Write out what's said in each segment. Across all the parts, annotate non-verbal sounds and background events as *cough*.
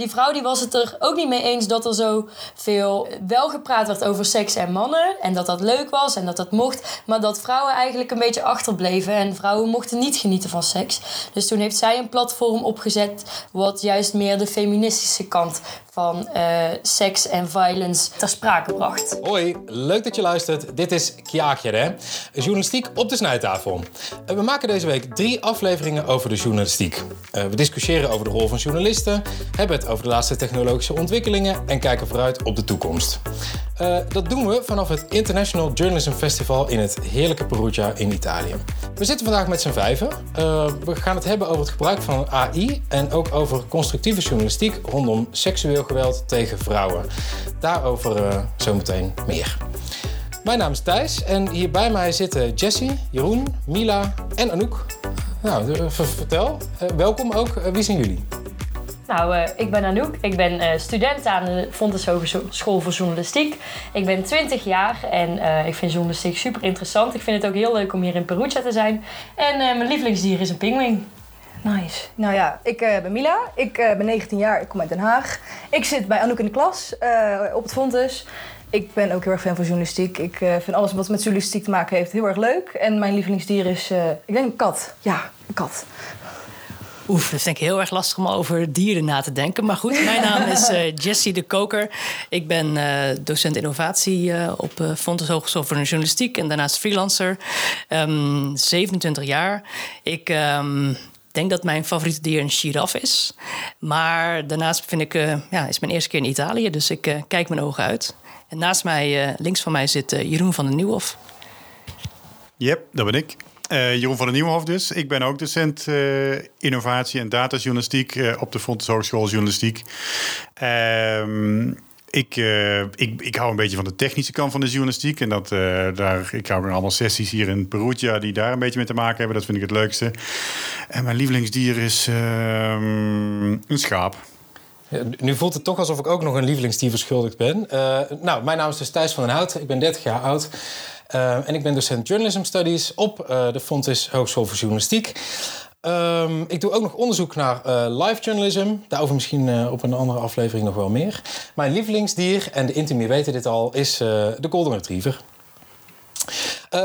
die vrouw die was het er ook niet mee eens dat er zo veel wel gepraat werd over seks en mannen. En dat dat leuk was en dat dat mocht. Maar dat vrouwen eigenlijk een beetje achterbleven. En vrouwen mochten niet genieten van seks. Dus toen heeft zij een platform opgezet. wat juist meer de feministische kant van uh, seks en violence ter sprake bracht. Hoi, leuk dat je luistert. Dit is Kjaakje, hè? Journalistiek op de snijtafel. Uh, we maken deze week drie afleveringen over de journalistiek. Uh, we discussiëren over de rol van journalisten, hebben het over de laatste technologische ontwikkelingen en kijken vooruit op de toekomst. dat doen we vanaf het International Journalism Festival in het heerlijke Perugia in Italië. We zitten vandaag met z'n vijven. we gaan het hebben over het gebruik van AI en ook over constructieve journalistiek rondom seksueel geweld tegen vrouwen. Daarover uh, zometeen meer. Mijn naam is Thijs en hier bij mij zitten Jessie, Jeroen, Mila en Anouk. Nou, eh, vertel. Uh, welkom ook. wie zijn jullie? Nou, ik ben Anouk. Ik ben student aan de Fontes Hogeschool voor Journalistiek. Ik ben 20 jaar en ik vind journalistiek super interessant. Ik vind het ook heel leuk om hier in Perugia te zijn. En mijn lievelingsdier is een pinguïn. Nice. Nou ja, ik uh, ben Mila. Ik uh, ben 19 jaar. Ik kom uit Den Haag. Ik zit bij Anouk in de klas uh, op het Fontes. Ik ben ook heel erg fan van journalistiek. Ik vind alles wat met journalistiek te maken heeft heel erg leuk. En mijn lievelingsdier is, ik denk een kat. Ja, een kat. Oef, dat is denk ik heel erg lastig om over dieren na te denken. Maar goed, mijn naam is uh, Jessie de Koker. Ik ben uh, docent innovatie uh, op uh, Fontes Hogeschool voor de Journalistiek en daarnaast freelancer. Um, ehm, 27 jaar. Ik um, denk dat mijn favoriete dier een giraf is. Maar daarnaast vind ik, uh, ja, is mijn eerste keer in Italië, dus ik uh, kijk mijn ogen uit. En naast mij, uh, links van mij, zit Jeroen van den Nieuwhof. Yep, dat ben ik. Jeroen van den Nieuwhof dus. Ik ben ook docent innovatie en datajournalistiek op de Fontes Hogeschool Journalistiek. Ehm, ik, uh, ik, ik hou een beetje van de technische kant van de journalistiek. En dat, uh, daar, ik hou allemaal sessies hier in Perugia die daar een beetje mee te maken hebben. Dat vind ik het leukste. En mijn lievelingsdier is uh, een schaap. Nu voelt het toch alsof ik ook nog een lievelingsdier verschuldigd ben. nou, mijn naam is dus Thijs van den Hout. Ik ben 30 jaar oud. en ik ben docent Journalism Studies op de Fontes Hogeschool voor Journalistiek. Um, ik doe ook nog onderzoek naar uh, live journalism. Daarover misschien uh, op een andere aflevering nog wel meer. Mijn lievelingsdier, en de intimie weten dit al, is uh, de Golden Retriever.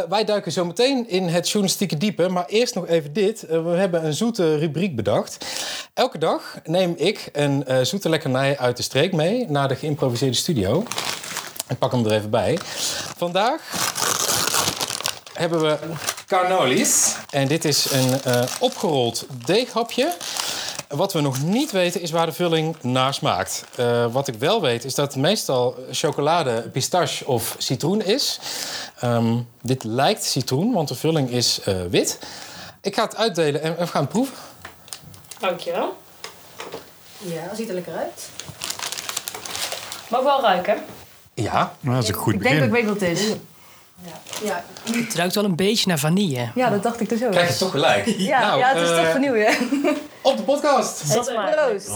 wij duiken zo meteen in het journalistieke diepe. Maar eerst nog even dit. we hebben een zoete rubriek bedacht. Elke dag neem ik een zoete lekkernij uit de streek mee naar de geïmproviseerde studio. Ik pak hem er even bij. Vandaag hebben we carnolis. En dit is een uh, opgerold deeghapje. Wat we nog niet weten is waar de vulling naar smaakt. Uh, wat ik wel weet is dat het meestal chocolade, pistache of citroen is. Um, dit lijkt citroen, want de vulling is uh, wit. Ik ga het uitdelen en we gaan proeven. Dankjewel. Ja, ziet er lekker uit. Mag wel ruiken? Ja. Nou, dat is een goed begin. Ik denk dat ik weet wat het is. Ja. ja. Het ruikt wel een beetje naar vanille. Ja, dat dacht ik dus ook. Krijg je toch gelijk. Ja, nou, ja het is uh, toch vernieuwen. Op de podcast. Dat Proost.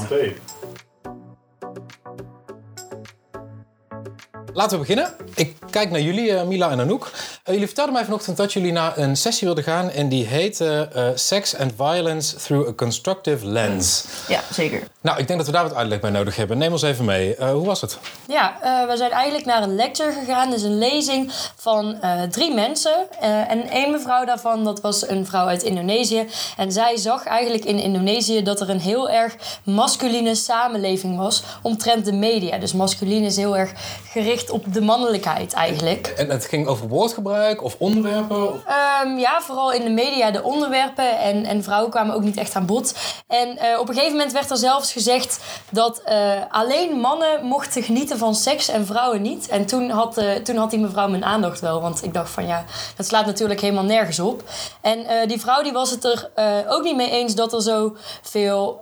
Laten we beginnen. Ik kijk naar jullie, uh, Mila en Anouk. Uh, jullie vertelden mij vanochtend dat jullie naar een sessie wilden gaan... en die heette uh, Sex and Violence Through a Constructive Lens. Ja, zeker. Nou, ik denk dat we daar wat uitleg bij nodig hebben. Neem ons even mee. hoe was het? Ja, we zijn eigenlijk naar een lecture gegaan. Dus een lezing van drie mensen. en één mevrouw daarvan, dat was een vrouw uit Indonesië. En zij zag eigenlijk in Indonesië dat er een heel erg masculine samenleving was... omtrent de media. Dus masculine is heel erg gericht op de mannelijkheid eigenlijk. En het ging over woordgebruik of onderwerpen? Of? Um, ja, vooral in de media de onderwerpen. En, en vrouwen kwamen ook niet echt aan bod. En uh, op een gegeven moment werd er zelfs gezegd dat uh, alleen mannen mochten genieten van seks en vrouwen niet. En toen had, uh, toen had die mevrouw mijn aandacht wel. Want ik dacht van ja, dat slaat natuurlijk helemaal nergens op. En die vrouw die was het er ook niet mee eens dat er zo veel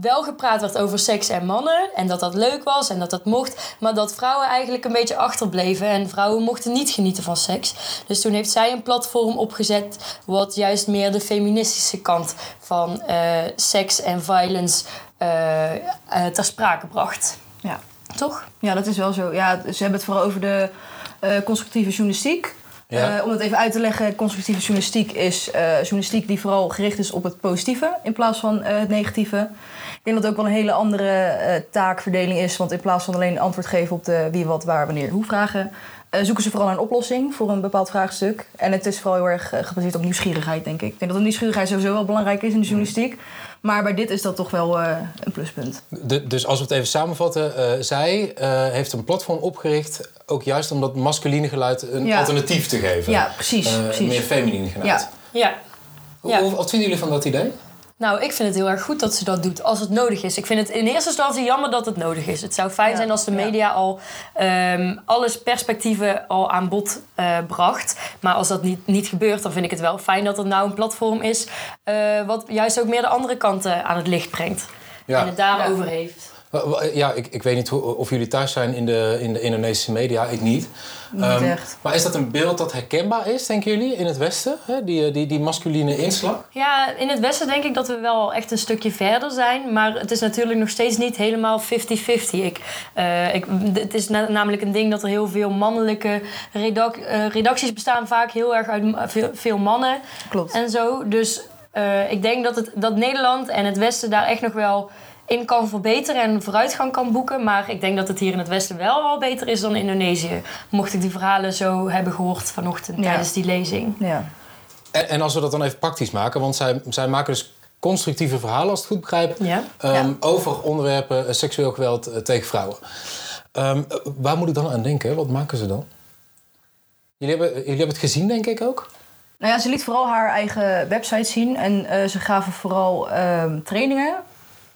wel gepraat werd over seks en mannen. En dat dat leuk was en dat dat mocht. Maar dat vrouwen eigenlijk eigenlijk een beetje achterbleven. En vrouwen mochten niet genieten van seks. Dus toen heeft zij een platform opgezet. wat juist meer de feministische kant van uh, seks en violence uh, uh, ter sprake bracht. Ja. Toch? Ja, dat is wel zo. Ja, ze hebben het vooral over de constructieve journalistiek. Ja. Eh, om het even uit te leggen, constructieve journalistiek is eh, journalistiek die vooral gericht is op het positieve in plaats van eh, het negatieve. Ik denk dat het ook wel een hele andere eh, taakverdeling is, want in plaats van alleen antwoord geven op de wie, wat, waar, wanneer, hoe vragen, eh, zoeken ze vooral naar een oplossing voor een bepaald vraagstuk. En het is vooral heel erg eh, gebaseerd op nieuwsgierigheid, denk ik. Ik denk dat de nieuwsgierigheid sowieso wel belangrijk is in de journalistiek. Maar bij dit is dat toch wel een pluspunt. De- dus als we het even samenvatten, zij heeft een platform opgericht, ook juist om dat masculine geluid een Ja. alternatief te geven. Ja, precies. Precies. meer feminine geluid. Ja. Ja. Ja. hoe- Wat vinden jullie van dat idee? Nou, ik vind het heel erg goed dat ze dat doet als het nodig is. Ik vind het in eerste instantie jammer dat het nodig is. Het zou fijn Ja, zijn als de ja. media al ehm, alles perspectieven al aan bod eh, bracht. Maar als dat niet, niet gebeurt, dan vind ik het wel fijn dat er nou een platform is... eh, wat juist ook meer de andere kanten aan het licht brengt. Ja. En het daarover heeft. Ja, ik, ik weet niet hoe, of jullie thuis zijn in de, in de Indonesische media. Ik niet. Niet Ehm, echt. Maar is dat een beeld dat herkenbaar is, denken jullie, in het Westen? Hè? Die, eh, die, die masculine inslag? Ja, in het Westen denk ik dat we wel echt een stukje verder zijn. Maar het is natuurlijk nog steeds niet helemaal 50-50. Ik, eh, ik, het is na- namelijk een ding dat er heel veel mannelijke redac- eh, redacties bestaan. Vaak heel erg uit veel, veel mannen Klopt. en zo. Dus eh, ik denk dat, het, dat Nederland en het Westen daar echt nog wel in kan verbeteren en vooruitgang kan boeken. Maar ik denk dat het hier in het Westen wel al beter is dan Indonesië. Mocht ik die verhalen zo hebben gehoord vanochtend Ja. tijdens die lezing. Ja. En, en als we dat dan even praktisch maken, want zij, zij maken dus constructieve verhalen, als ik het goed begrijp, Ja. ehm, Ja. over onderwerpen eh, seksueel geweld eh, tegen vrouwen. Ehm, eh, waar moet ik dan aan denken? Wat maken ze dan? Jullie hebben, jullie hebben het gezien, denk ik ook? Nou ja, ze liet vooral haar eigen website zien. En eh, ze gaven vooral ehm, trainingen.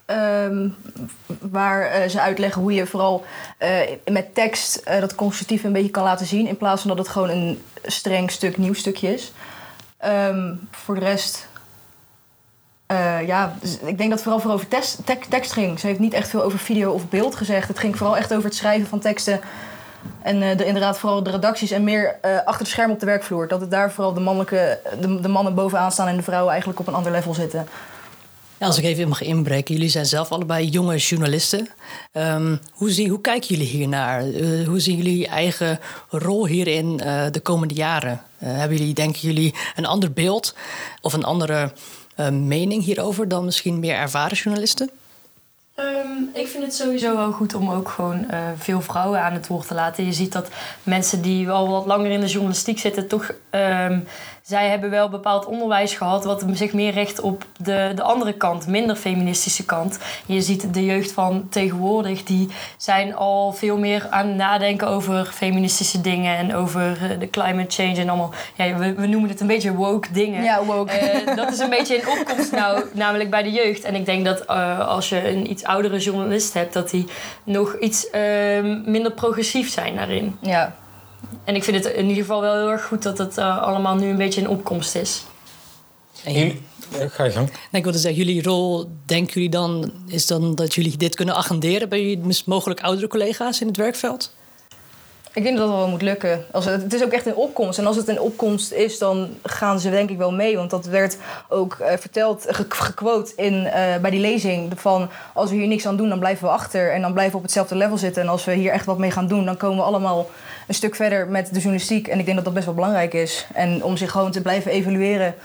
Ehm, waar eh, ze uitleggen hoe je vooral eh, met tekst eh, dat constructief een beetje kan laten zien. In plaats van dat het gewoon een streng stuk nieuwstukje is. Ehm, voor de rest. ja, dus ik denk dat het vooral voor over tekst ging. Ze heeft niet echt veel over video of beeld gezegd. Het ging vooral echt over het schrijven van teksten. En de, inderdaad vooral de redacties en meer achter de schermen op de werkvloer. Dat het daar vooral de, mannelijke, de mannen bovenaan staan en de vrouwen eigenlijk op een ander level zitten. Als ik even mag inbreken, jullie zijn zelf allebei jonge journalisten. Ehm, hoe, zien, hoe kijken jullie hiernaar? Eh hoe zien jullie je eigen rol hierin eh, de komende jaren? Eh, hebben jullie, denken jullie, een ander beeld of een andere mening hierover dan misschien meer ervaren journalisten? Ehm, ik vind het sowieso wel goed om ook gewoon veel vrouwen aan het woord te laten. Je ziet dat mensen die al wat langer in de journalistiek zitten, toch. ehm, zij hebben wel bepaald onderwijs gehad wat zich meer richt op de, de andere kant, minder feministische kant. Je ziet de jeugd van tegenwoordig, die zijn al veel meer aan het nadenken over feministische dingen en over eh, de climate change en allemaal. Ja, we, we noemen het een beetje woke dingen. Ja, woke. Eh, dat is een beetje in opkomst nou, *laughs* namelijk bij de jeugd. En ik denk dat eh, als je een iets oudere journalist hebt, dat die nog iets minder progressief zijn daarin. Ja. En ik vind het in ieder geval wel heel erg goed dat het eh, allemaal nu een beetje in opkomst is. En Jullie- ga je gang. Ik wilde zeggen, jullie rol, denken jullie dan, is dan dat jullie dit kunnen agenderen bij jullie mogelijk oudere collega's in het werkveld? Ik denk dat dat wel moet lukken. Als het, is ook echt in opkomst. En als het in opkomst is, dan gaan ze denk ik wel mee. Want dat werd ook eh, verteld, ge- gequote in, eh, bij die lezing. Van als we hier niks aan doen, dan blijven we achter. En dan blijven we op hetzelfde level zitten. En als we hier echt wat mee gaan doen, dan komen we allemaal een stuk verder met de journalistiek. En ik denk dat dat best wel belangrijk is. En om zich gewoon te blijven evalueren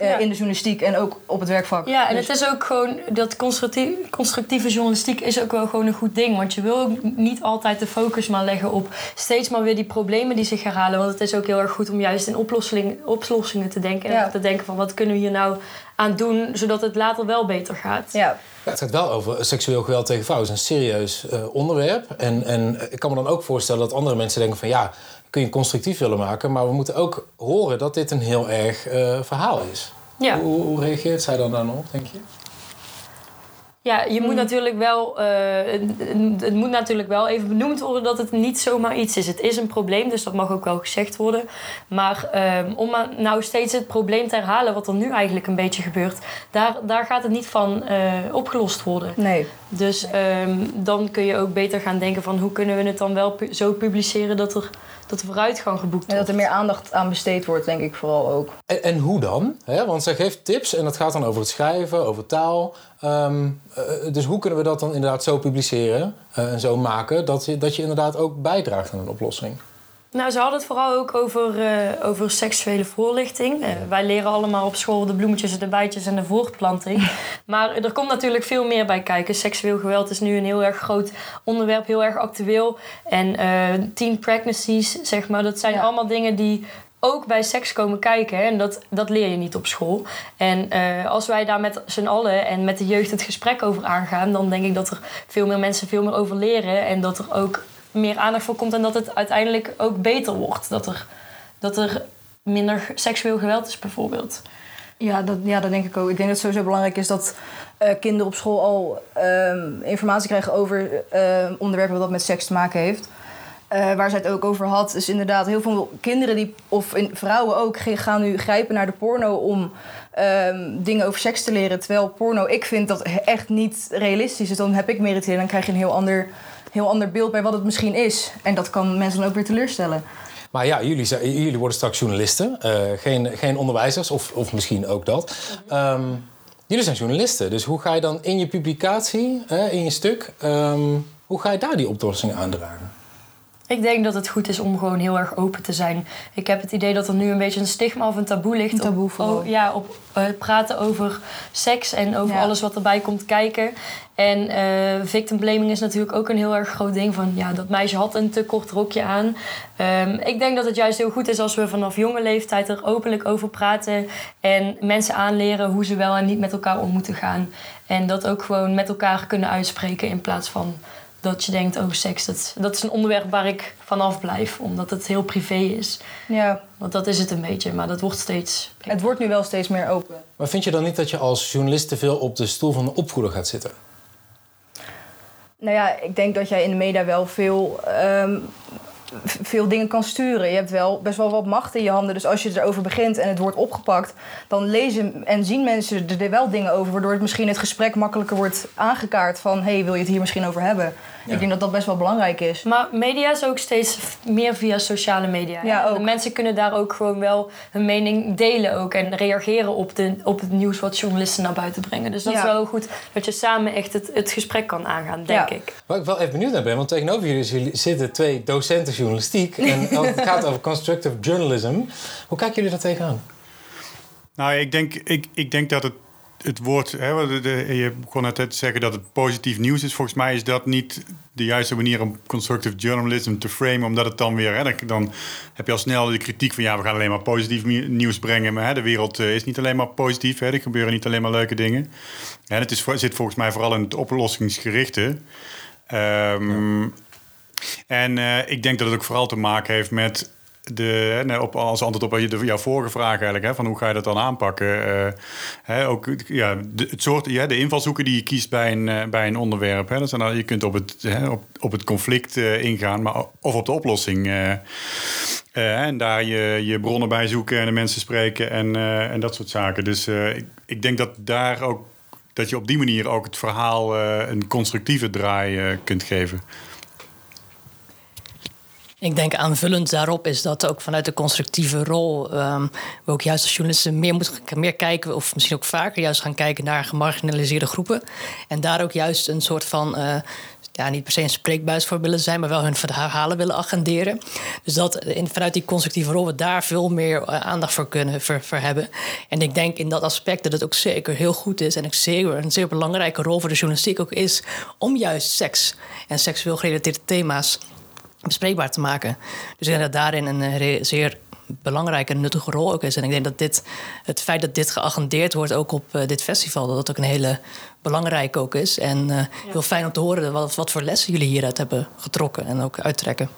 Ja. in de journalistiek en ook op het werkvak. Ja, en Dus- het is ook gewoon, dat constructief, constructieve journalistiek is ook wel gewoon een goed ding. Want je wil ook niet altijd de focus maar leggen op steeds maar weer die problemen die zich herhalen. Want het is ook heel erg goed om juist in oplossingen, oplossingen te denken. Ja. En te denken van wat kunnen we hier nou aan doen, zodat het later wel beter gaat. ja. Ja, het gaat wel over seksueel geweld tegen vrouwen. Het is een serieus eh, onderwerp. En, en ik kan me dan ook voorstellen dat andere mensen denken van... ja, kun je constructief willen maken... maar we moeten ook horen dat dit een heel erg eh, verhaal is. Ja. Hoe, hoe reageert zij dan daarop, denk je? Ja, je moet natuurlijk wel, eh, het, het moet natuurlijk wel even benoemd worden dat het niet zomaar iets is. Het is een probleem, dus dat mag ook wel gezegd worden. Maar ehm, om nou steeds het probleem te herhalen, wat er nu eigenlijk een beetje gebeurt, daar, daar gaat het niet van eh, opgelost worden. Nee. Dus ehm, dan kun je ook beter gaan denken van hoe kunnen we het dan wel pu- zo publiceren dat er, dat er vooruitgang geboekt En dat wordt. er meer aandacht aan besteed wordt, denk ik vooral ook. En, en hoe dan? Hè? Want zij geeft tips en dat gaat dan over het schrijven, over taal. Ehm, eh, dus hoe kunnen we dat dan inderdaad zo publiceren eh, en zo maken... Dat je, dat je inderdaad ook bijdraagt aan een oplossing? Nou, ze hadden het vooral ook over, eh, over seksuele voorlichting. Eh, wij leren allemaal op school de bloemetjes, de bijtjes en de voortplanting. *laughs* maar er komt natuurlijk veel meer bij kijken. Seksueel geweld is nu een heel erg groot onderwerp, heel erg actueel. En eh, teen pregnancies, zeg maar, dat zijn Ja. allemaal dingen die ook bij seks komen kijken. hè. En dat, dat leer je niet op school. En als wij daar met z'n allen en met de jeugd het gesprek over aangaan... dan denk ik dat er veel meer mensen veel meer over leren. En dat er ook meer aandacht voor komt. En dat het uiteindelijk ook beter wordt. Dat er, dat er minder seksueel geweld is bijvoorbeeld. Ja dat, ja, dat denk ik ook. Ik denk dat het sowieso belangrijk is dat eh, kinderen op school al ehm, informatie krijgen over ehm, onderwerpen wat met seks te maken heeft. Eh, waar zij het ook over had, is inderdaad heel veel kinderen die, of in, vrouwen ook, gaan nu grijpen naar de porno om ehm, dingen over seks te leren. Terwijl porno, ik vind dat echt niet realistisch is. Dan heb ik meer het idee, dan krijg je een heel ander, heel ander beeld bij wat het misschien is. En dat kan mensen dan ook weer teleurstellen. Maar ja, jullie, jullie worden straks journalisten, eh, geen, geen onderwijzers, of, of misschien ook dat. Ehm, jullie zijn journalisten, dus hoe ga je dan in je publicatie, in je stuk, ehm, hoe ga je daar die oplossingen aandragen? Ik denk dat het goed is om gewoon heel erg open te zijn. Ik heb het idee dat er nu een beetje een stigma of een taboe ligt. Een taboe op, oh, ja, op eh, praten over seks en over Ja. alles wat erbij komt kijken. En eh victim blaming is natuurlijk ook een heel erg groot ding. Van ja, dat meisje had een te kort rokje aan. Ehm, ik denk dat het juist heel goed is als we vanaf jonge leeftijd er openlijk over praten. En mensen aanleren hoe ze wel en niet met elkaar om moeten gaan. En dat ook gewoon met elkaar kunnen uitspreken in plaats van dat je denkt, oh seks, dat, dat is een onderwerp waar ik vanaf blijf. Omdat het heel privé is. Ja, Want dat is het een beetje, maar dat wordt steeds... het wordt nu wel steeds meer open. Maar vind je dan niet dat je als journalist te veel op de stoel van de opvoeder gaat zitten? Nou ja, ik denk dat jij in de media wel veel, ehm, veel dingen kan sturen. Je hebt wel best wel wat macht in je handen. Dus als je erover begint en het wordt opgepakt, dan lezen en zien mensen er- wel dingen over. Waardoor het misschien het gesprek makkelijker wordt aangekaart van hey, wil je het hier misschien over hebben? Ja. Ik denk dat dat best wel belangrijk is. Maar media is ook steeds meer via sociale media. Ja, ook. De mensen kunnen daar ook gewoon wel hun mening delen ook. En reageren op, de, op het nieuws wat journalisten naar buiten brengen. Dus dat is wel goed dat je samen echt het, het gesprek kan aangaan, denk Ja. ik. Waar ik wel even benieuwd naar ben, want tegenover jullie zitten twee docenten journalistiek. En *laughs* als het gaat over constructive journalism. Hoe kijken jullie daar tegenaan? Nou, ik denk, ik, ik denk dat het, het woord... Hè, de, de- je begon net te zeggen dat het positief nieuws is. Volgens mij is dat niet de juiste manier om constructive journalism te framen. Omdat het dan weer... Hè, dan, dan heb je al snel de kritiek van... ja, we gaan alleen maar positief nieuws brengen. Maar hè, de wereld eh, is niet alleen maar positief. Hè, er gebeuren niet alleen maar leuke dingen. En het is, zit volgens mij vooral in het oplossingsgerichte. Ehm, En eh, ik denk dat het ook vooral te maken heeft met de, op, als antwoord op je- jouw vorige vraag eigenlijk, hè, van hoe ga je dat dan aanpakken? Eh, hè, ook ja, de, het soort, ja, de invalshoeken die je kiest bij een, eh, bij een onderwerp. Hè, dat zijn je kunt op het, hè, op, op het conflict eh, ingaan, maar, of op de oplossing. en daar je, je bronnen bij zoeken en de mensen spreken en, en dat soort zaken. Dus ik, ik denk dat daar ook dat je op die manier ook het verhaal een constructieve draai kunt geven. Ik denk aanvullend daarop is dat ook vanuit de constructieve rol ehm, we ook juist als journalisten meer moeten meer kijken, of misschien ook vaker juist gaan kijken naar gemarginaliseerde groepen. En daar ook juist een soort van. eh, ja, niet per se een spreekbuis voor willen zijn, maar wel hun verhalen willen agenderen. Dus dat in, vanuit die constructieve rol we daar veel meer eh, aandacht voor kunnen voor hebben. En ik denk in dat aspect dat het ook zeker heel goed is en ik zeker een zeer belangrijke rol voor de journalistiek ook is om juist seks en seksueel gerelateerde thema's bespreekbaar te maken. Dus ik denk dat daarin een eh, zeer belangrijke en nuttige rol ook is. En ik denk dat dit, het feit dat dit geagendeerd wordt ook op eh, dit festival, dat dat ook een hele belangrijke ook is. En eh, heel fijn om te horen wat, wat voor lessen jullie hieruit hebben getrokken en ook uittrekken.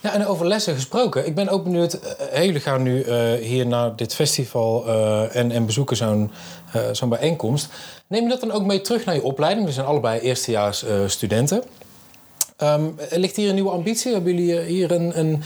Ja, en over lessen gesproken. Ik ben ook benieuwd. jullie gaan nu eh, hier naar dit festival eh, en, en bezoeken zo'n eh, zo'n bijeenkomst. Neem je dat dan ook mee terug naar je opleiding? We zijn allebei eerstejaars eh, studenten. Ehm, ligt hier een nieuwe ambitie? Hebben jullie eh, hier een, een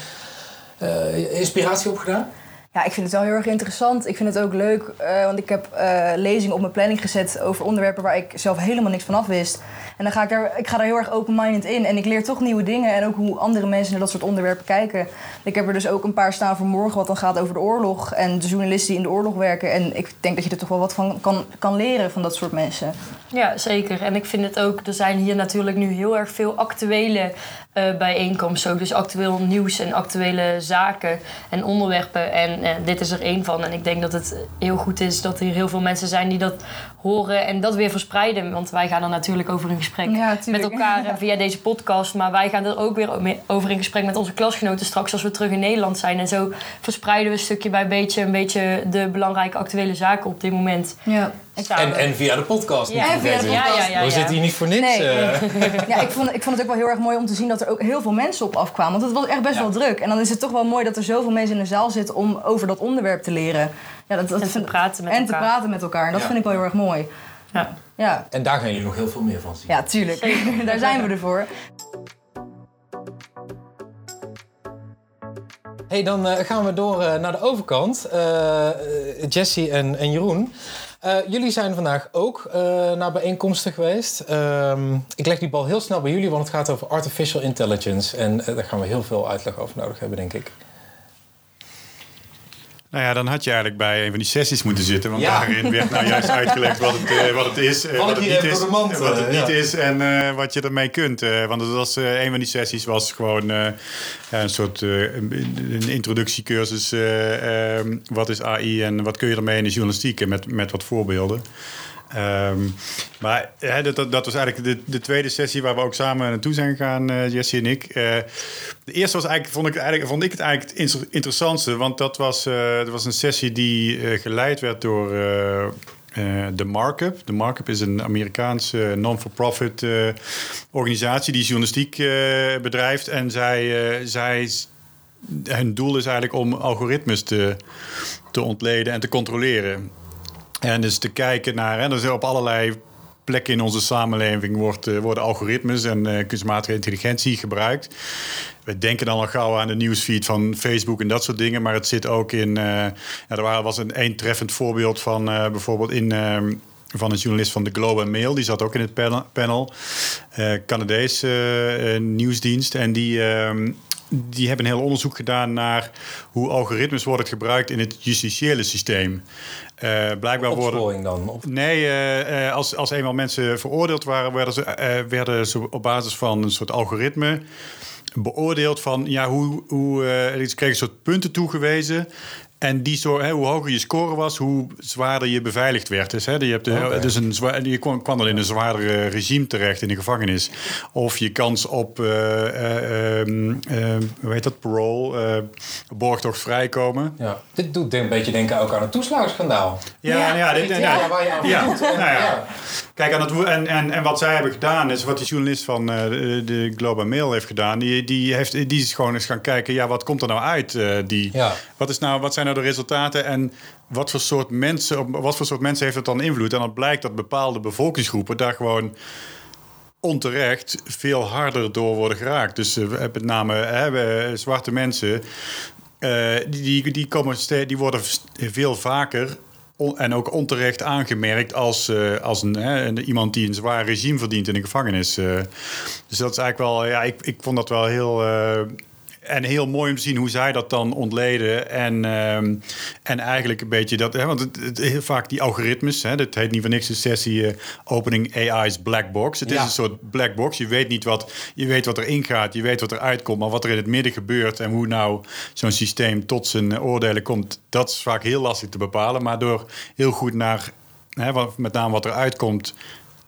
eh, inspiratie op gedaan? Ja, ik vind het wel heel erg interessant. Ik vind het ook leuk, eh, want ik heb eh lezingen op mijn planning gezet over onderwerpen waar ik zelf helemaal niks van af wist. En dan ga ik daar, ik ga daar heel erg open-minded in. En ik leer toch nieuwe dingen en ook hoe andere mensen naar dat soort onderwerpen kijken. Ik heb er dus ook een paar staan voor morgen, wat dan gaat over de oorlog en de journalisten die in de oorlog werken. En ik denk dat je er toch wel wat van kan, kan leren van dat soort mensen. Ja, zeker. En ik vind het ook, er zijn hier natuurlijk nu heel erg veel actuele bijeenkomst ook. Dus actueel nieuws en actuele zaken en onderwerpen. En eh, dit is er één van. En ik denk dat het heel goed is dat hier heel veel mensen zijn die dat horen en dat weer verspreiden. Want wij gaan er natuurlijk over in gesprek Ja, met elkaar eh, via deze podcast. Maar wij gaan er ook weer over in gesprek met onze klasgenoten straks als we terug in Nederland zijn. En zo verspreiden we stukje bij beetje een beetje de belangrijke actuele zaken op dit moment. Ja. En, en via de podcast. Ja, en via de ja, ja, ja, We zitten hier niet voor niks. Nee. eh. *laughs* Ja, ik vond, ik vond het ook wel heel erg mooi om te zien dat er ook heel veel mensen op afkwamen. Want het was echt best Ja. wel druk. En dan is het toch wel mooi dat er zoveel mensen in de zaal zitten om over dat onderwerp te leren. Ja, dat, dat En te praten met en elkaar. te praten met elkaar. En dat Ja. vind ik wel heel erg mooi. Ja. Ja, En daar gaan jullie nog heel veel meer van zien. ja tuurlijk. *laughs* Daar zijn we ervoor. hey, dan eh, gaan we door eh, naar de overkant. Eh, eh, Jesse en, en Jeroen. Eh, jullie zijn vandaag ook eh, naar bijeenkomsten geweest. Ehm, ik leg die bal heel snel bij jullie, want het gaat over artificial intelligence. En eh, daar gaan we heel veel uitleg over nodig hebben, denk ik. Nou ja, dan had je eigenlijk bij een van die sessies moeten zitten. Want Ja. daarin werd nou juist uitgelegd wat het, eh, wat het is, eh, wat het niet is, mand, wat het eh, niet ja. is en eh, wat je ermee kunt. Eh, want het was, eh, een van die sessies was gewoon eh, ja, een soort eh, een, introductiecursus. eh, ehm, wat is AI en wat kun je ermee in de journalistiek en met, met wat voorbeelden. Ehm, maar dat, dat, was eigenlijk de, de tweede sessie waar we ook samen naartoe zijn gegaan, eh Jesse en ik. Eh, de eerste was eigenlijk, vond ik, eigenlijk, vond ik het eigenlijk het inter- interessantste, want dat was, eh, dat was een sessie die geleid werd door de Markup. De Markup is een Amerikaanse non-for-profit organisatie die journalistiek bedrijft. En zij, zij, hun doel is eigenlijk om algoritmes te, te ontleden en te controleren. En dus te kijken naar, en dus op allerlei plekken in onze samenleving wordt, eh, worden algoritmes en eh, kunstmatige intelligentie gebruikt. We denken dan al gauw aan de nieuwsfeed van Facebook en dat soort dingen, maar het zit ook in. ja, er was een, een treffend voorbeeld van bijvoorbeeld in. eh, van een journalist van de Globe and Mail, die zat ook in het panel. panel Canadese nieuwsdienst. En die, ehm, die hebben een heel onderzoek gedaan naar hoe algoritmes worden gebruikt in het justitiële systeem. Eh, blijkbaar worden. Dan. Of, Nee, eh, eh, als, als eenmaal mensen veroordeeld waren, werden ze, werden ze op basis van een soort algoritme beoordeeld van ja, hoe, hoe ze kregen een soort punten toegewezen. En die zo, hè, hoe hoger je score was, hoe zwaarder je beveiligd werd. Dus, hè, je, hebt, Oké. dus een zwaar, je kwam, kwam dan in een zwaarder eh, regime terecht in de gevangenis. Of je kans op, eh, eh, ehm, eh, hoe heet dat, parole, eh borgtocht vrijkomen. ja. Dit doet een beetje denken ook aan het toeslagenschandaal. Ja, ja, dit, Ja, ja, waar je aan ja, voldoet. nou ja. Ja. Kijk, aan het, en, en, en wat zij hebben gedaan, is wat die journalist van eh, de, and Mail heeft gedaan. Die, die, heeft, die is gewoon eens gaan kijken, ja, wat komt er nou uit? eh, die, Ja. wat, is nou, wat zijn de resultaten en wat voor, soort mensen, op wat voor soort mensen heeft het dan invloed? En dan blijkt dat bepaalde bevolkingsgroepen daar gewoon onterecht veel harder door worden geraakt. Dus eh, met name hè, we- zwarte mensen, eh, die, die, komen die worden veel vaker en ook onterecht aangemerkt als, eh, als een, hè, iemand die een zwaar regime verdient in de gevangenis. dus dat is eigenlijk wel, ja, ik, ik vond dat wel heel. En heel mooi om te zien hoe zij dat dan ontleden. En, ehm, en eigenlijk een beetje dat. Hè, want het, het- heel vaak die algoritmes. Hè, dat heet niet voor niks de sessie eh, Opening AI's Black Box. Het Ja. is een soort black box. Je weet niet wat. Je weet wat erin gaat. Je weet wat er uitkomt. Maar wat er in het midden gebeurt. En hoe nou zo'n systeem tot zijn eh, oordelen komt. Dat is vaak heel lastig te bepalen. Maar door heel goed naar. Hè, wat- met name wat er uitkomt.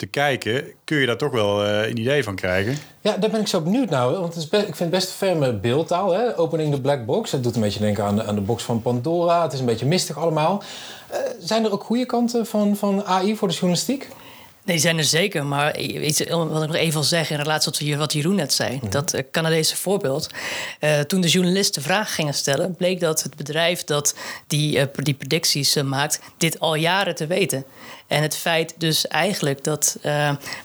Te kijken, kun je daar toch wel eh, een idee van krijgen. Ja, daar ben ik zo benieuwd naar. Want het is ik vind het best ferme beeldtaal. Hè? Opening the black box. Het doet een beetje denken aan aan de box van Pandora. Het is een beetje mistig allemaal. Eh, zijn er ook goede kanten van, van AI voor de journalistiek? Nee, die zijn er zeker. Maar iets wat ik nog even wil zeggen in relatie tot wat Jeroen net zei. Dat eh, Canadese voorbeeld. Eh, toen de journalisten vragen gingen stellen... bleek dat het bedrijf dat die, eh, die predicties maakt... dit al jaren te weten. En het feit dus eigenlijk dat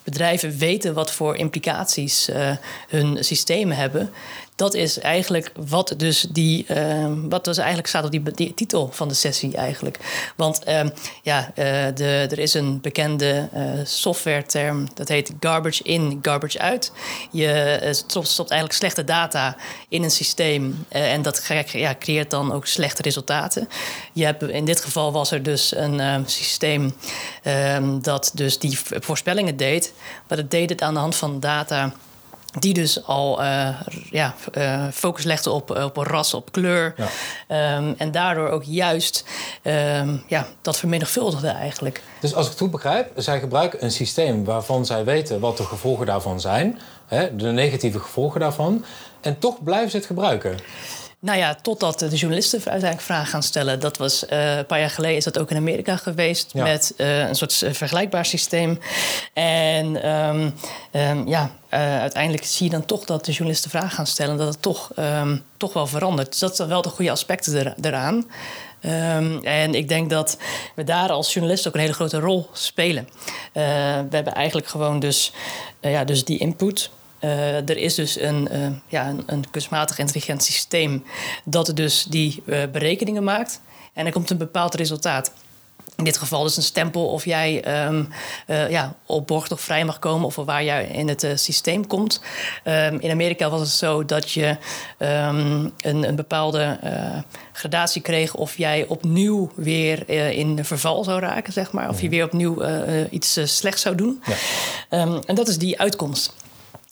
bedrijven weten... wat voor implicaties hun systemen hebben... Dat is eigenlijk wat dus die, eh, wat dus eigenlijk staat op die, titel van de sessie eigenlijk. Want ehm, ja, eh, de, er is een bekende eh softwareterm dat heet garbage in, garbage uit. Je eh, stopt, eigenlijk slechte data in een systeem en dat ja, creëert dan ook slechte resultaten. Je hebt, in dit geval was er dus een eh, systeem ehm, dat dus die voorspellingen deed, maar dat deed het aan de hand van data die dus al uh, ja, uh, focus legde op, op ras, op kleur. Ja. Um, en daardoor ook juist um, ja, dat vermenigvuldigde eigenlijk. Dus als ik het goed begrijp, zij gebruiken een systeem waarvan zij weten wat de gevolgen daarvan zijn. Hè, de negatieve gevolgen daarvan. En toch blijven ze het gebruiken. Nou ja, totdat de journalisten uiteindelijk vragen gaan stellen. Dat was uh, een paar jaar geleden is dat ook in Amerika geweest ja. met uh, een soort vergelijkbaar systeem. En um, um, ja, uh, uiteindelijk zie je dan toch dat de journalisten vragen gaan stellen, dat het toch, um, toch wel verandert. Dus dat zijn wel de goede aspecten er, eraan. en ik denk dat we daar als journalist ook een hele grote rol spelen. we hebben eigenlijk gewoon dus, ja, dus die input. Er is dus een, ja, een, een, kunstmatig intelligent systeem dat dus die berekeningen maakt. En er komt een bepaald resultaat. In dit geval dus een stempel of jij um, ja, op borg of vrij mag komen of waar jij in het systeem komt. Um, in Amerika was het zo dat je um, een, een, bepaalde gradatie kreeg of jij opnieuw weer in verval zou raken, zeg maar. Of je weer opnieuw iets slechts zou doen. Ja. en dat is die uitkomst.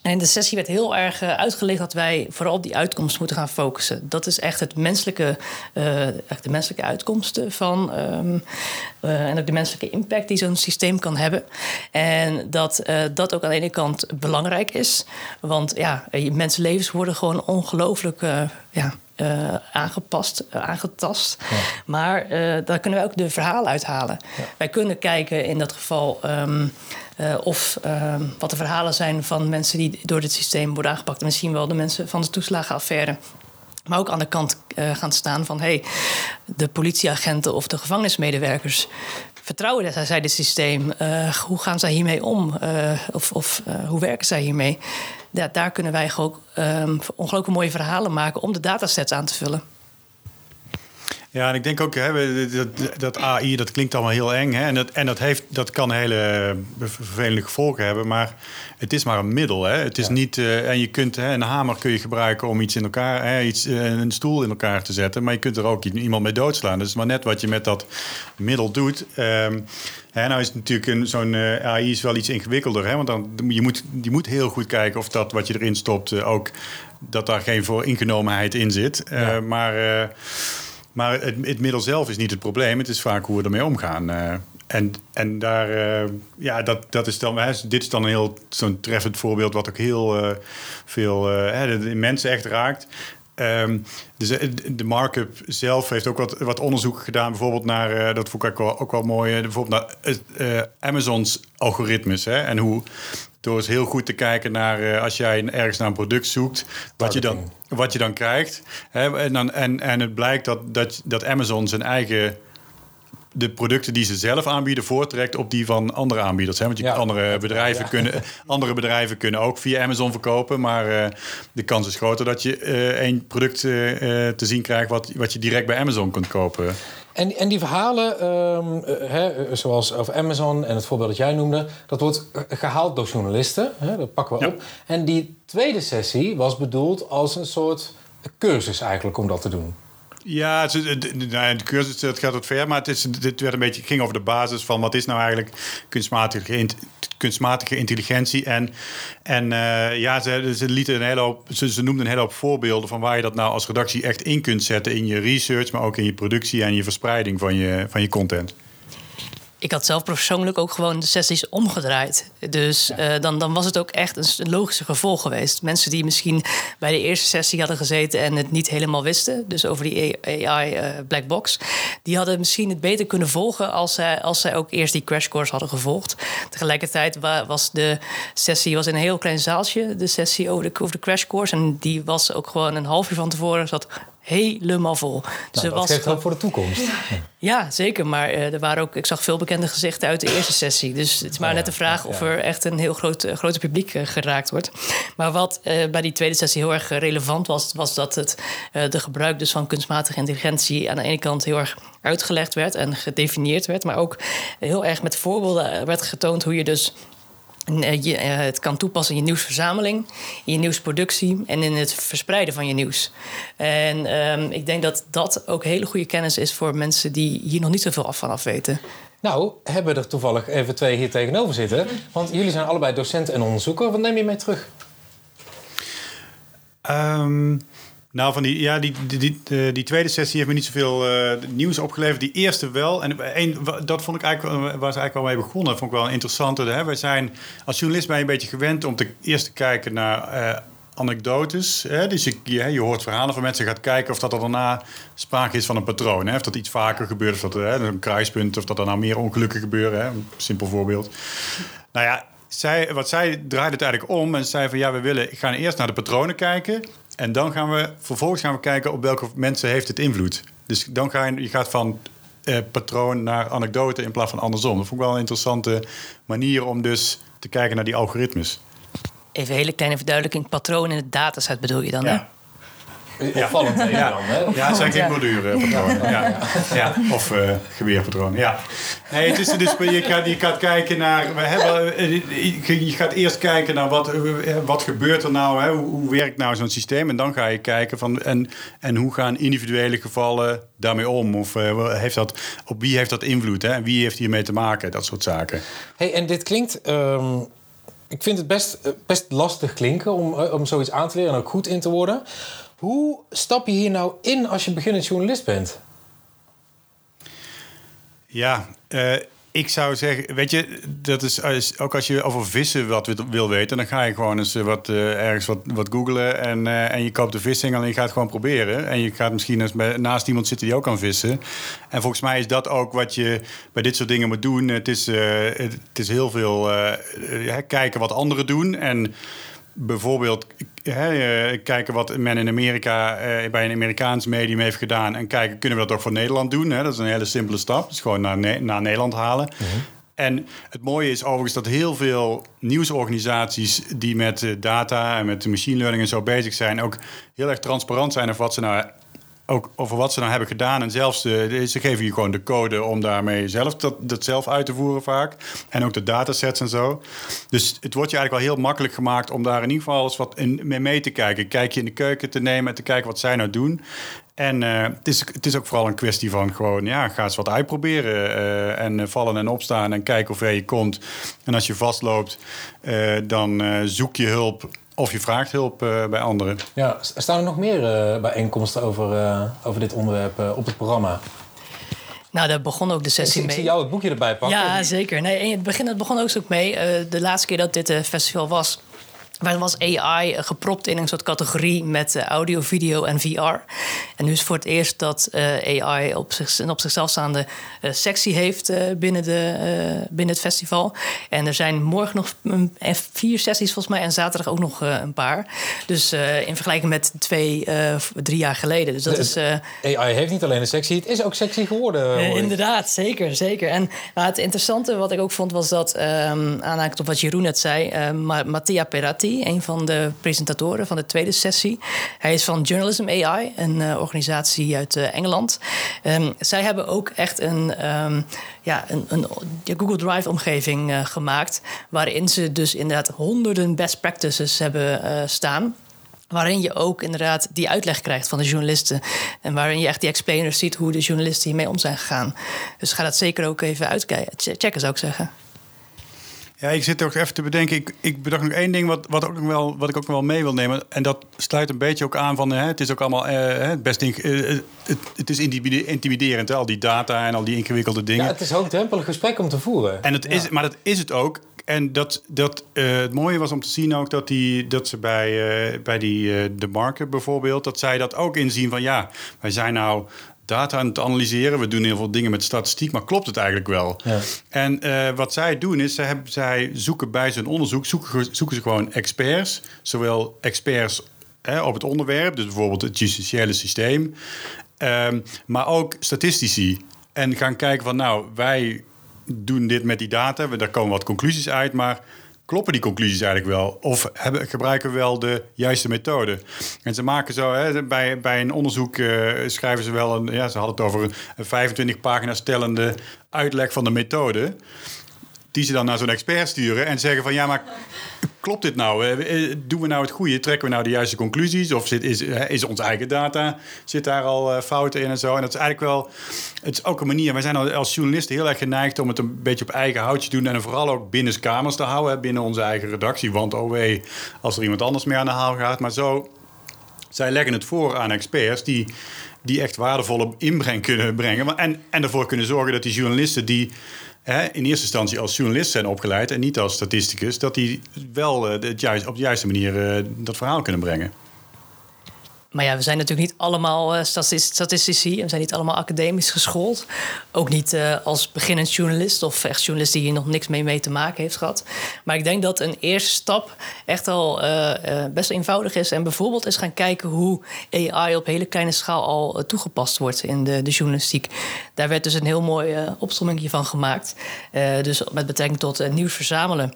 En in de sessie werd heel erg uh, uitgelegd dat wij vooral op die uitkomst moeten gaan focussen. Dat is echt het menselijke, uh, echt de menselijke uitkomsten van. Um, uh, en ook de menselijke impact die zo'n systeem kan hebben. En dat dat ook aan de ene kant belangrijk is. Want ja, mensenlevens worden gewoon ongelooflijk ja, uh, aangepast, uh, aangetast. Ja. Maar uh, daar kunnen we ook de verhalen uithalen. Ja. Wij kunnen kijken in dat geval um, of um, wat de verhalen zijn van mensen die door dit systeem worden aangepakt. En misschien wel de mensen van de toeslagenaffaire. Maar ook aan de kant gaan staan van hey, de politieagenten of de gevangenismedewerkers vertrouwen zij dit systeem? Hoe gaan zij hiermee om? Of of hoe werken zij hiermee? Ja, daar kunnen wij ook um, ongelooflijk mooie verhalen maken om de datasets aan te vullen. Ja, en ik denk ook, hè, dat, dat AI, dat klinkt allemaal heel eng. Hè? En, dat, en dat, heeft, dat kan hele vervelende gevolgen hebben. Maar het is maar een middel. Hè? Het is niet, uh, en je kunt, hè, een hamer kun je gebruiken om iets in elkaar, hè, iets, uh, een stoel in elkaar te zetten. Maar je kunt er ook iemand mee doodslaan. Dus maar net wat je met dat middel doet. Um, hè, nou is natuurlijk zo'n uh, AI is wel iets ingewikkelder. Hè? Want dan, je, moet, je moet heel goed kijken of dat wat je erin stopt ook... dat daar geen vooringenomenheid in zit. Ja. Maar... Maar het, het, middel zelf is niet het probleem. Het is vaak hoe we ermee omgaan. Uh, en, en daar, uh, ja, dat, dat is dan, hè, dit is dan een heel zo'n treffend voorbeeld, wat ook heel uh, veel hè, mensen echt raakt. Um, dus de markup zelf heeft ook wat, wat onderzoek gedaan, bijvoorbeeld naar, dat vond ik ook wel, ook wel mooi, bijvoorbeeld naar Amazon's algoritmes. Hè, en hoe door eens heel goed te kijken naar uh, als jij ergens naar een product zoekt, wat je dan, wat je dan krijgt. Hè, en, dan, en, en het blijkt dat, dat, dat Amazon zijn eigen de producten die ze zelf aanbieden voortrekt op die van andere aanbieders. Hè? Want je ja, andere, bedrijven kunnen, *laughs* andere bedrijven kunnen ook via Amazon verkopen. Maar uh, de kans is groter dat je uh, één product uh, te zien krijgt wat, wat je direct bij Amazon kunt kopen. En, en die verhalen, um, hè, zoals over Amazon en het voorbeeld dat jij noemde, dat wordt gehaald door journalisten. Hè, dat pakken we ja. op. En die tweede sessie was bedoeld als een soort cursus eigenlijk om dat te doen. Ja, het, de, de, cursus het gaat wat ver, maar het, is, dit werd een beetje, ging over de basis van wat is nou eigenlijk kunstmatige, kunstmatige intelligentie. En, en uh, ja, ze, ze, een hele hoop, ze, ze noemden een hele hoop voorbeelden van waar je dat nou als redactie echt in kunt zetten in je research, maar ook in je productie en je verspreiding van je, van je content ik had zelf persoonlijk ook gewoon de sessies omgedraaid. Dus ja. uh, dan, dan was het ook echt een, logische gevolg geweest. Mensen die misschien bij de eerste sessie hadden gezeten en het niet helemaal wisten, dus over die AI uh, eh, black box, die hadden misschien het beter kunnen volgen als zij, als zij ook eerst die crash course hadden gevolgd. Tegelijkertijd was de sessie was in een heel klein zaaltje, de sessie over de, over de crash course. En die was ook gewoon een half uur van tevoren. Zat helemaal vol. Nou, dat was geeft hoop voor de toekomst. Ja, zeker. Maar uh, er waren ook, ik zag veel bekende gezichten uit de eerste sessie. Dus het is maar oh, net de vraag ja, of er echt een heel groot, uh, groot publiek uh, geraakt wordt. Maar wat bij die tweede sessie heel erg relevant was, was dat het de gebruik dus van kunstmatige intelligentie aan de ene kant heel erg uitgelegd werd en gedefinieerd werd. Maar ook heel erg met voorbeelden werd getoond hoe je dus eh, je, eh, het kan toepassen in je nieuwsverzameling, in je nieuwsproductie en in het verspreiden van je nieuws. En um, ik denk dat dat ook hele goede kennis is voor mensen die hier nog niet zoveel af van af weten. Nou, hebben er toevallig even twee hier tegenover zitten. Want jullie zijn allebei docent en onderzoeker. Wat neem je mee terug? Ehm, nou, van die, ja, die, die, die, die, die tweede sessie heeft me niet zoveel eh, nieuws opgeleverd. Die eerste wel. En een, dat vond ik eigenlijk, waar ze eigenlijk wel mee begonnen. vond ik wel interessant. Hè? Wij zijn als journalist je een beetje gewend om te, eerst te kijken naar eh, anekdotes. Hè? Dus je, je, je, hoort verhalen van mensen, gaat kijken of dat er daarna sprake is van een patroon. Hè? Of dat iets vaker gebeurt, of dat hè, een kruispunt, of dat er nou meer ongelukken gebeuren. Hè? Een simpel voorbeeld. Nou ja, zij, wat zij draaide het eigenlijk om en zei van ja, we willen gaan eerst naar de patronen kijken. En dan gaan we vervolgens gaan we kijken op welke mensen heeft het invloed. Dus dan ga je, je gaat van eh, patroon naar anekdote in plaats van andersom. Dat vond ik wel een interessante manier om dus te kijken naar die algoritmes. Even een hele kleine verduidelijking. Patroon in het dataset bedoel je dan, ja. hè? Opvallend ja. ja. dan, hè? Ja, het zijn geen borduurpatronen. Ja. Ja. Of uh, geweerpatronen, ja. Nee, het is dus, je, gaat, je gaat kijken naar... We hebben, je gaat eerst kijken naar wat, wat gebeurt er nou, hè? Hoe, hoe werkt nou zo'n systeem? En dan ga je kijken van... En, en hoe gaan individuele gevallen daarmee om? Of uh, heeft dat, op wie heeft dat invloed? Hè? En wie heeft hiermee te maken? Dat soort zaken. Hey, en dit klinkt... Um, ik vind het best, best lastig klinken om, om zoiets aan te leren en ook goed in te worden. Hoe stap je hier nou in als je beginnend journalist bent? Ja, uh, ik zou zeggen, weet je, dat is ook als je over vissen wat wil weten, dan ga je gewoon eens wat, uh, ergens wat, wat googlen en, en je koopt de vissing en je gaat gewoon proberen. En je gaat misschien eens naast iemand zitten die ook kan vissen. En volgens mij is dat ook wat je bij dit soort dingen moet doen. Het is, het is heel veel kijken wat anderen doen en bijvoorbeeld hè, kijken wat men in Amerika eh, bij een Amerikaans medium heeft gedaan. En kijken, kunnen we dat ook voor Nederland doen? Hè? Dat is een hele simpele stap. Dus gewoon naar, naar Nederland halen. Mm -hmm. En het mooie is overigens dat heel veel nieuwsorganisaties die met data en met machine learning en zo bezig zijn, ook heel erg transparant zijn over wat ze nou ook over wat ze nou hebben gedaan. En zelfs de, ze geven je gewoon de code om daarmee zelf dat, dat zelf uit te voeren vaak. En ook de datasets en zo. Dus het wordt je eigenlijk wel heel makkelijk gemaakt om daar in ieder geval eens wat in, mee mee te kijken. Kijk je in de keuken te nemen en te kijken wat zij nou doen. En uh, het, is, het is ook vooral een kwestie van gewoon, ja, ga eens wat uitproberen. Uh, en vallen en opstaan en kijken of je komt. En als je vastloopt, dan zoek je hulp of je vraagt hulp uh, bij anderen. Ja, staan er nog meer uh, bijeenkomsten over, uh, over dit onderwerp op het programma? Nou, daar begon ook de sessie ik, mee. Ik zie jou het boekje erbij pakken. Ja, zeker. Nee, in het begin het begon ook zo mee. de laatste keer dat dit festival was, maar was AI gepropt in een soort categorie met audio, video en VR. En nu is voor het eerst dat uh, AI op, zich, een op zichzelf staande uh, sectie heeft uh, binnen, de, binnen het festival. En er zijn morgen nog vier sessies volgens mij en zaterdag ook nog een paar. Dus in vergelijking met twee, drie jaar geleden. Dus dat is, AI heeft niet alleen een sectie, het is ook sexy geworden. inderdaad, zeker. zeker. En nou, het interessante wat ik ook vond was dat, um, aanhaakend op wat Jeroen net zei, Mattia Peratti een van de presentatoren van de tweede sessie. Hij is van Journalism AI, een uh, organisatie uit uh, Engeland. Um, zij hebben ook echt een, um, ja, een, een Google Drive-omgeving uh, gemaakt, waarin ze dus inderdaad honderden best practices hebben staan. Waarin je ook inderdaad die uitleg krijgt van de journalisten. En waarin je echt die explainers ziet hoe de journalisten hiermee om zijn gegaan. Dus ga dat zeker ook even uitkijken. Checken zou ik zeggen. Ja, ik zit ook even te bedenken. Ik, ik bedacht nog één ding wat, wat, ook nog wel, wat ik ook wel mee wil nemen. En dat sluit een beetje ook aan van... Hè, het is ook allemaal uh, best in, uh, het, het, is intimiderend, hè, al die data en al die ingewikkelde dingen. Ja, het is een hoogdrempelig gesprek om te voeren. En het is, Maar dat is het ook. En dat, dat, uh, het mooie was om te zien ook dat, die, dat ze bij, bij die, de market bijvoorbeeld... dat zij dat ook inzien van ja, wij zijn nou data aan het analyseren. We doen heel veel dingen met statistiek, maar klopt het eigenlijk wel? Ja. En uh, wat zij doen is, zij, hebben, zij zoeken bij zijn onderzoek, zoeken, zoeken ze gewoon experts. Zowel experts hè, op het onderwerp, dus bijvoorbeeld het justitiële systeem. Um, maar ook statistici. En gaan kijken van, nou, wij doen dit met die data. Daar komen wat conclusies uit, maar kloppen die conclusies eigenlijk wel? Of hebben, gebruiken we wel de juiste methode? En ze maken zo, hè, bij, bij een onderzoek uh, schrijven ze wel een, ja, ze hadden het over een 25 pagina's tellende uitleg van de methode. Die ze dan naar zo'n expert sturen en zeggen van ja, maar klopt dit nou? Doen we nou het goede? Trekken we nou de juiste conclusies? Of zit, is, is onze eigen data, zit daar al fouten in en zo? En dat is eigenlijk wel, het is ook een manier. Wij zijn als journalisten heel erg geneigd om het een beetje op eigen houtje te doen. En vooral ook binnen kamers te houden, binnen onze eigen redactie. Want oh als er iemand anders mee aan de haal gaat. Maar zo Zij leggen het voor aan experts die, die echt waardevolle inbreng kunnen brengen. En, en ervoor kunnen zorgen dat die journalisten die in eerste instantie als journalist zijn opgeleid en niet als statisticus, dat die wel eh, het op de juiste manier eh, dat verhaal kunnen brengen. Maar ja, we zijn natuurlijk niet allemaal eh, statis- statistici. We zijn niet allemaal academisch geschoold. Ook niet eh, als beginnend journalist of echt journalist die hier nog niks mee, mee te maken heeft gehad. Maar ik denk dat een eerste stap echt al eh, best eenvoudig is. En bijvoorbeeld eens gaan kijken hoe AI op hele kleine schaal al toegepast wordt in de, de journalistiek. Daar werd dus een heel mooi opsomming van gemaakt. Dus met betrekking tot nieuws verzamelen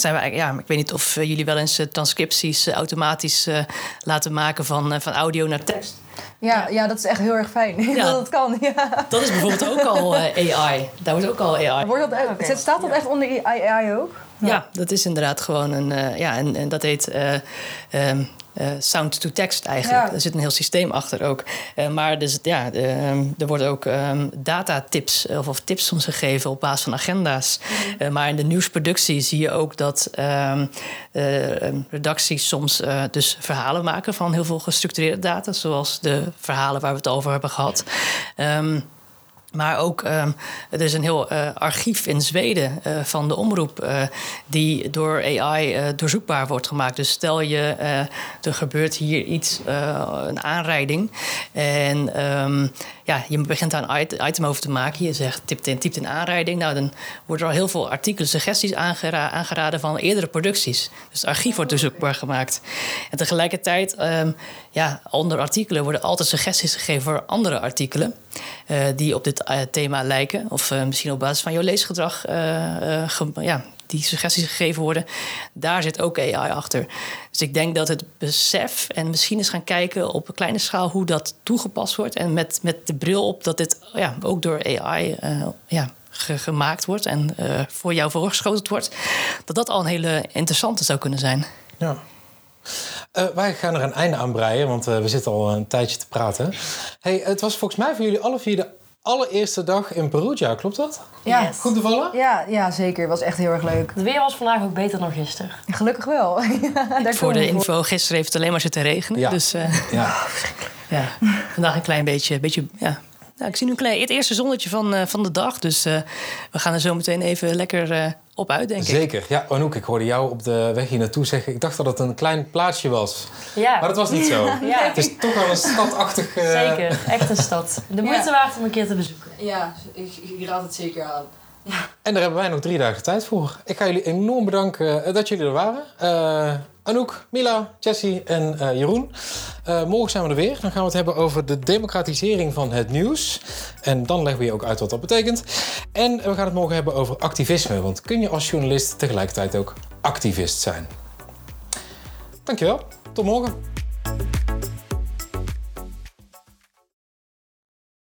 zijn we ja, ik weet niet of eh, jullie wel eens eh, transcripties eh, automatisch eh, laten maken van, eh, van audio naar tekst. Ja, ja, dat is echt heel erg fijn *laughs* Ja. dat kan. Ja. Dat is bijvoorbeeld ook al AI. Daar wordt ook al AI. Wordt dat, Oké. Staat dat echt onder AI ook? Ja, dat is inderdaad gewoon een. eh, ja, en, en dat heet. eh, ehm, eh, sound to text eigenlijk. Ja. Er zit een heel systeem achter ook. Eh, maar dus, ja, ehm, er worden ook ehm, datatips of, of tips soms gegeven op basis van agenda's. Eh, maar in de nieuwsproductie zie je ook dat ehm, eh, redacties soms eh, dus verhalen maken van heel veel gestructureerde data, zoals de verhalen waar we het over hebben gehad. Maar ook, ehm, er is een heel eh, archief in Zweden eh, van de omroep... eh, die door AI doorzoekbaar wordt gemaakt. Dus stel je, er gebeurt hier iets, een aanrijding... en ehm, ja, je begint daar een it- item over te maken. Je zegt, typt in, typt in aanrijding. Nou, dan worden er al heel veel artikelen, suggesties aangera- aangeraden... van eerdere producties. Dus het archief wordt doorzoekbaar gemaakt. En tegelijkertijd, ehm, ja, onder artikelen... worden altijd suggesties gegeven voor andere artikelen... eh, die op dit eh, thema lijken. Of eh, misschien op basis van jouw leesgedrag ge- ja, die suggesties gegeven worden. Daar zit ook AI achter. Dus ik denk dat het besef en misschien eens gaan kijken op een kleine schaal hoe dat toegepast wordt. En met, met de bril op dat dit ja, ook door AI ja, ge- gemaakt wordt en voor jou voorgeschoteld wordt. Dat dat al een hele interessante zou kunnen zijn. Ja. Eh, wij gaan er een einde aan breien, want eh, we zitten al een tijdje te praten. Hey, het was volgens mij voor jullie alle vier de allereerste dag in Perugia, klopt dat? Ja. Yes. Goed bevallen? Ja, ja, zeker. Het was echt heel erg leuk. Het weer was vandaag ook beter dan gisteren. Gelukkig wel. *laughs* Ja, Voor de info, gisteren heeft het alleen maar zitten regenen. Ja. Dus eh, Ja. *laughs* ja, vandaag een klein beetje, beetje ja. Nou, ik zie nu een klein, het eerste zonnetje van, eh, van de dag. Dus eh, we gaan er zo meteen even lekker eh, op uit, denk ik. Zeker. Ja, Anouk, ik hoorde jou op de weg hier naartoe zeggen... ik dacht dat het een klein plaatsje was. Ja, Maar dat was niet zo. *laughs* ja Het is toch wel een stadachtig... eh, zeker. Echt een stad. De moeite waard om een keer te bezoeken. Ja, ik, ik raad het zeker aan. En daar hebben wij nog drie dagen tijd voor. Ik ga jullie enorm bedanken eh, dat jullie er waren. Eh, Anouk, Mila, Jessie en eh, Jeroen. Eh, morgen zijn we er weer. Dan gaan we het hebben over de democratisering van het nieuws. En dan leggen we je ook uit wat dat betekent. En we gaan het morgen hebben over activisme. Want kun je als journalist tegelijkertijd ook activist zijn? Dankjewel. Tot morgen.